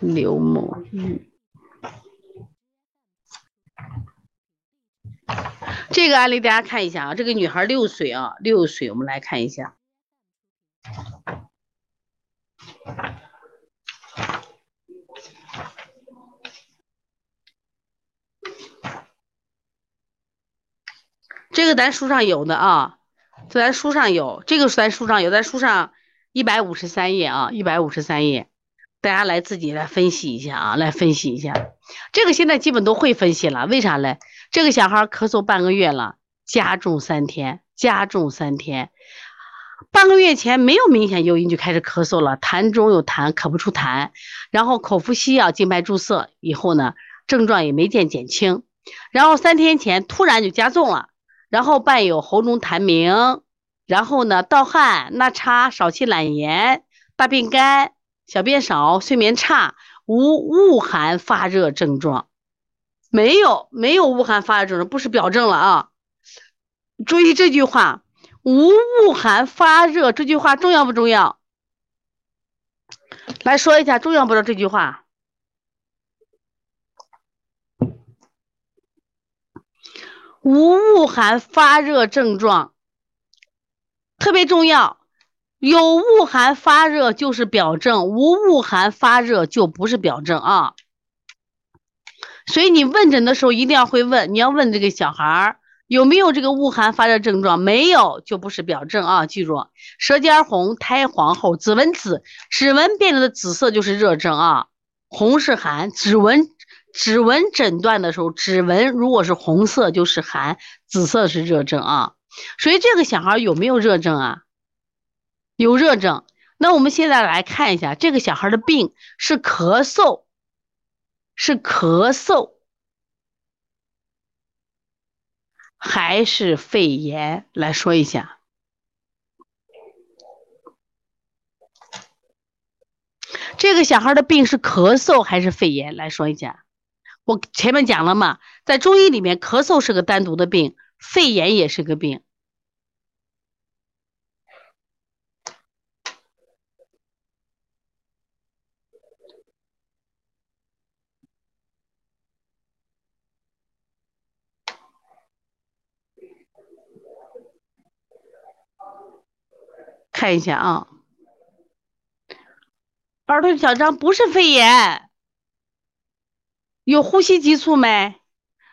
刘某玉，这个案例大家看一下啊，这个女孩六岁啊，六岁，我们来看一下。这个咱书上有的啊，咱书上有，这个咱书上有，咱书上一百五十三页啊，一百五十三页，大家来自己来分析一下啊，来分析一下。这个现在基本都会分析了，为啥嘞？这个小孩咳嗽半个月了，加重三天，加重三天，半个月前没有明显诱因就开始咳嗽了，痰中有痰，咳不出痰，然后口服西药静脉注射以后呢，症状也没见减轻，然后三天前突然就加重了。然后伴有喉中痰鸣，然后呢盗汗、纳差、少气懒言、大便干、小便少、睡眠差，无恶寒发热症状，没有没有恶寒发热症状，不是表症了啊！注意这句话，无恶寒发热这句话重要不重要？来说一下重要不重要这句话？无恶寒发热症状，特别重要。有恶寒发热就是表症，无恶寒发热就不是表症啊。所以你问诊的时候一定要会问，你要问这个小孩儿有没有这个恶寒发热症状，没有就不是表症啊。记住，舌尖红、苔黄厚、指纹紫，指纹变成的紫色就是热症啊。红是寒，指纹。指纹诊断的时候，指纹如果是红色就是寒，紫色是热症啊。所以这个小孩有没有热症啊？有热症。那我们现在来看一下这个小孩的病是咳嗽，是咳嗽还是肺炎？来说一下，这个小孩的病是咳嗽还是肺炎？来说一下。我前面讲了嘛，在中医里面，咳嗽是个单独的病，肺炎也是个病。看一下啊，儿童小张不是肺炎。有呼吸急促没？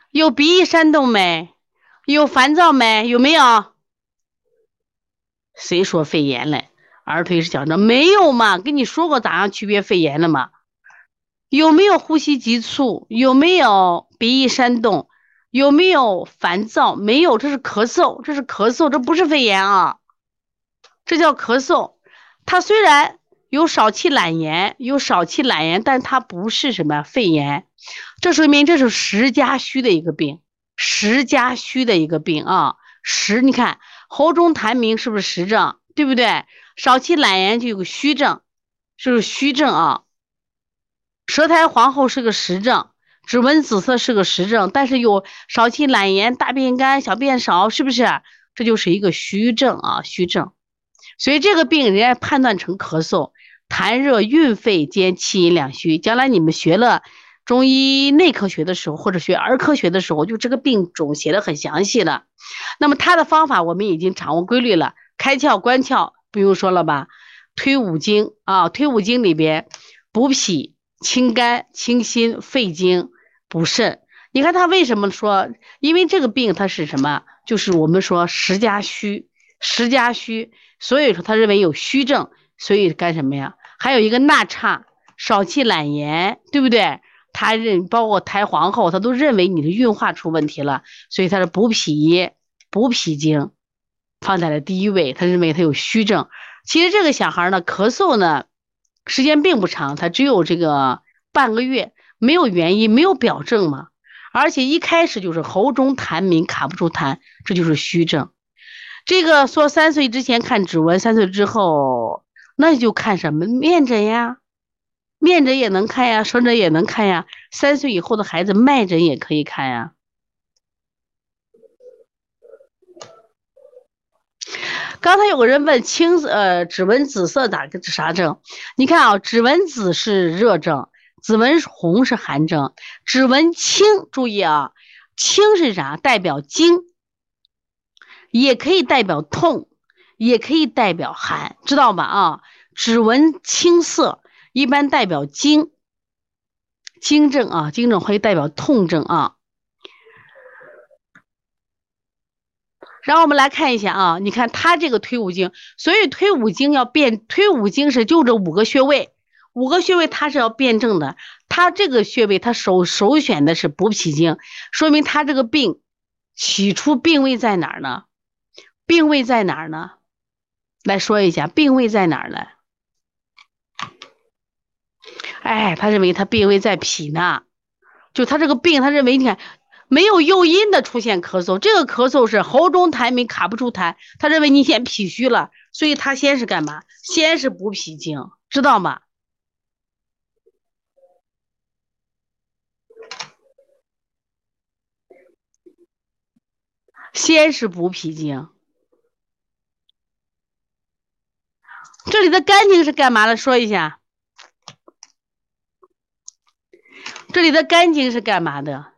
有鼻翼扇动没？有烦躁没？有没有？谁说肺炎了？儿推是小张没有嘛？跟你说过咋样区别肺炎了吗？有没有呼吸急促？有没有鼻翼扇动？有没有烦躁？没有，这是咳嗽，这是咳嗽，这不是肺炎啊，这叫咳嗽。他虽然。有少气懒言，有少气懒言，但它不是什么肺炎，这说明这是实加虚的一个病，实加虚的一个病啊。实，你看喉中痰鸣是不是实症？对不对？少气懒言就有个虚症，是不是虚症啊。舌苔黄厚是个实症，指纹紫色是个实症，但是有少气懒言、大便干、小便少，是不是？这就是一个虚症啊，虚症。所以这个病人家判断成咳嗽。痰热蕴肺兼气阴两虚，将来你们学了中医内科学的时候，或者学儿科学的时候，就这个病种写的很详细了。那么它的方法我们已经掌握规律了，开窍关窍不用说了吧？推五经啊，推五经里边补脾、清肝、清心、肺经、补肾。你看他为什么说？因为这个病它是什么？就是我们说实加虚，实加虚，所以说他认为有虚症，所以干什么呀？还有一个纳差、少气懒言，对不对？他认包括苔黄后，他都认为你的运化出问题了，所以他是补脾、补脾经放在了第一位。他认为他有虚症。其实这个小孩呢，咳嗽呢时间并不长，他只有这个半个月，没有原因，没有表症嘛。而且一开始就是喉中痰鸣，卡不住痰，这就是虚症。这个说三岁之前看指纹，三岁之后。那就看什么面诊呀，面诊也能看呀，舌诊也能看呀。三岁以后的孩子脉诊也可以看呀。刚才有个人问青呃指纹紫色咋个啥症？你看啊，指纹紫是热症，指纹红是寒症，指纹青注意啊，青是啥？代表经，也可以代表痛，也可以代表寒，知道吧？啊，指纹青色一般代表经，经症啊，经症会代表痛症啊。然后我们来看一下啊，你看他这个推五经，所以推五经要辩，推五经是就这五个穴位，五个穴位它是要辩证的。他这个穴位他首首选的是补脾经，说明他这个病起初病位在哪儿呢？病位在哪儿呢？来说一下病位在哪儿呢？哎，他认为他病位在脾呢，就他这个病，他认为你看。没有诱因的出现咳嗽，这个咳嗽是喉中痰没卡不出痰，他认为你先脾虚了，所以他先是干嘛？先是补脾经，知道吗？先是补脾经。这里的肝经是干嘛的？说一下。这里的肝经是干嘛的？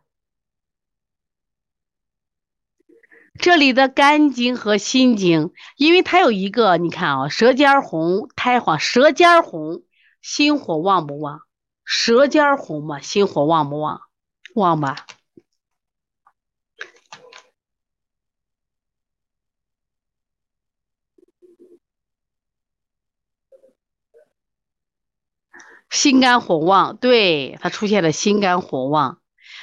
这里的肝经和心经，因为它有一个，你看啊，舌尖红，苔黄，舌尖红，心火旺不旺？舌尖红嘛，心火旺不旺？旺吧。心肝火旺，对，他出现了心肝火旺，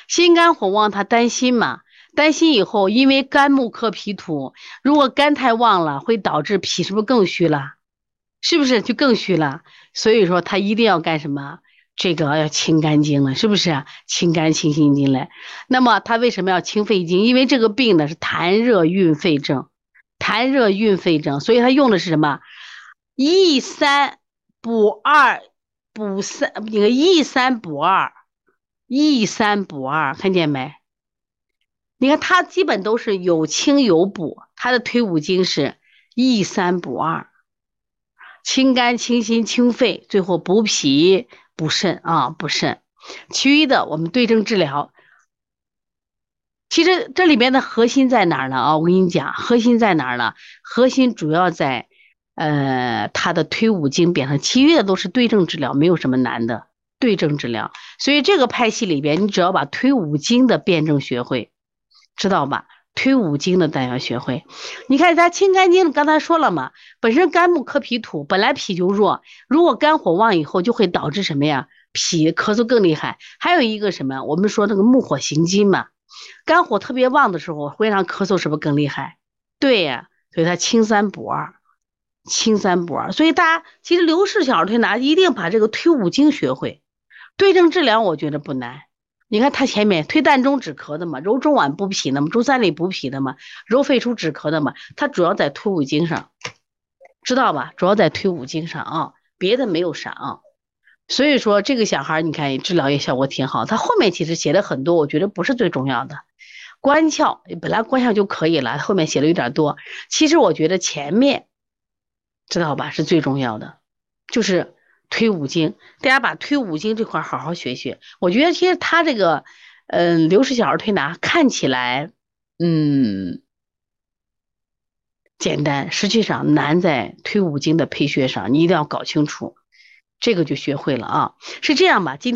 心肝火旺，他担心嘛？担心以后，因为肝木克脾土，如果肝太旺了，会导致脾是不是更虚了？是不是就更虚了？所以说他一定要干什么？这个要清肝经了，是不是？清肝清心经了。那么他为什么要清肺经？因为这个病呢是痰热蕴肺症，痰热蕴肺症，所以他用的是什么？益三补二，补三那个益三补二，益三补二，看见没？你看，它基本都是有清有补，它的推五经是益三补二，清肝清心清肺，最后补脾补肾啊，补肾。其余的我们对症治疗。其实这里面的核心在哪儿呢？啊，我跟你讲，核心在哪儿呢？核心主要在呃它的推五经边上，其余的都是对症治疗，没有什么难的对症治疗。所以这个派系里边，你只要把推五经的辩证学会。知道吧？推五经的咱要学会。你看咱清肝经，刚才说了嘛，本身肝木克脾土，本来脾就弱，如果肝火旺以后，就会导致什么呀？脾咳嗽更厉害。还有一个什么？我们说那个木火行金嘛，肝火特别旺的时候，会让咳嗽是不是更厉害？对呀，所以它清三补二，清三补二。所以大家其实刘氏小儿推拿一定把这个推五经学会，对症治疗我觉得不难。你看他前面推膻中止咳的嘛，揉中脘补脾的嘛，揉三里补脾的嘛，揉肺腧止咳的嘛，他主要在推五经上，知道吧？主要在推五经上啊，别的没有啥啊。所以说这个小孩你看治疗也效果挺好。他后面其实写的很多，我觉得不是最重要的。关窍本来关窍就可以了，后面写的有点多。其实我觉得前面知道吧是最重要的，就是。推五经，大家把推五经这块好好学学。我觉得其实他这个，嗯，刘氏小儿推拿看起来，嗯，简单，实际上难在推五经的配穴上，你一定要搞清楚，这个就学会了啊。是这样吧？今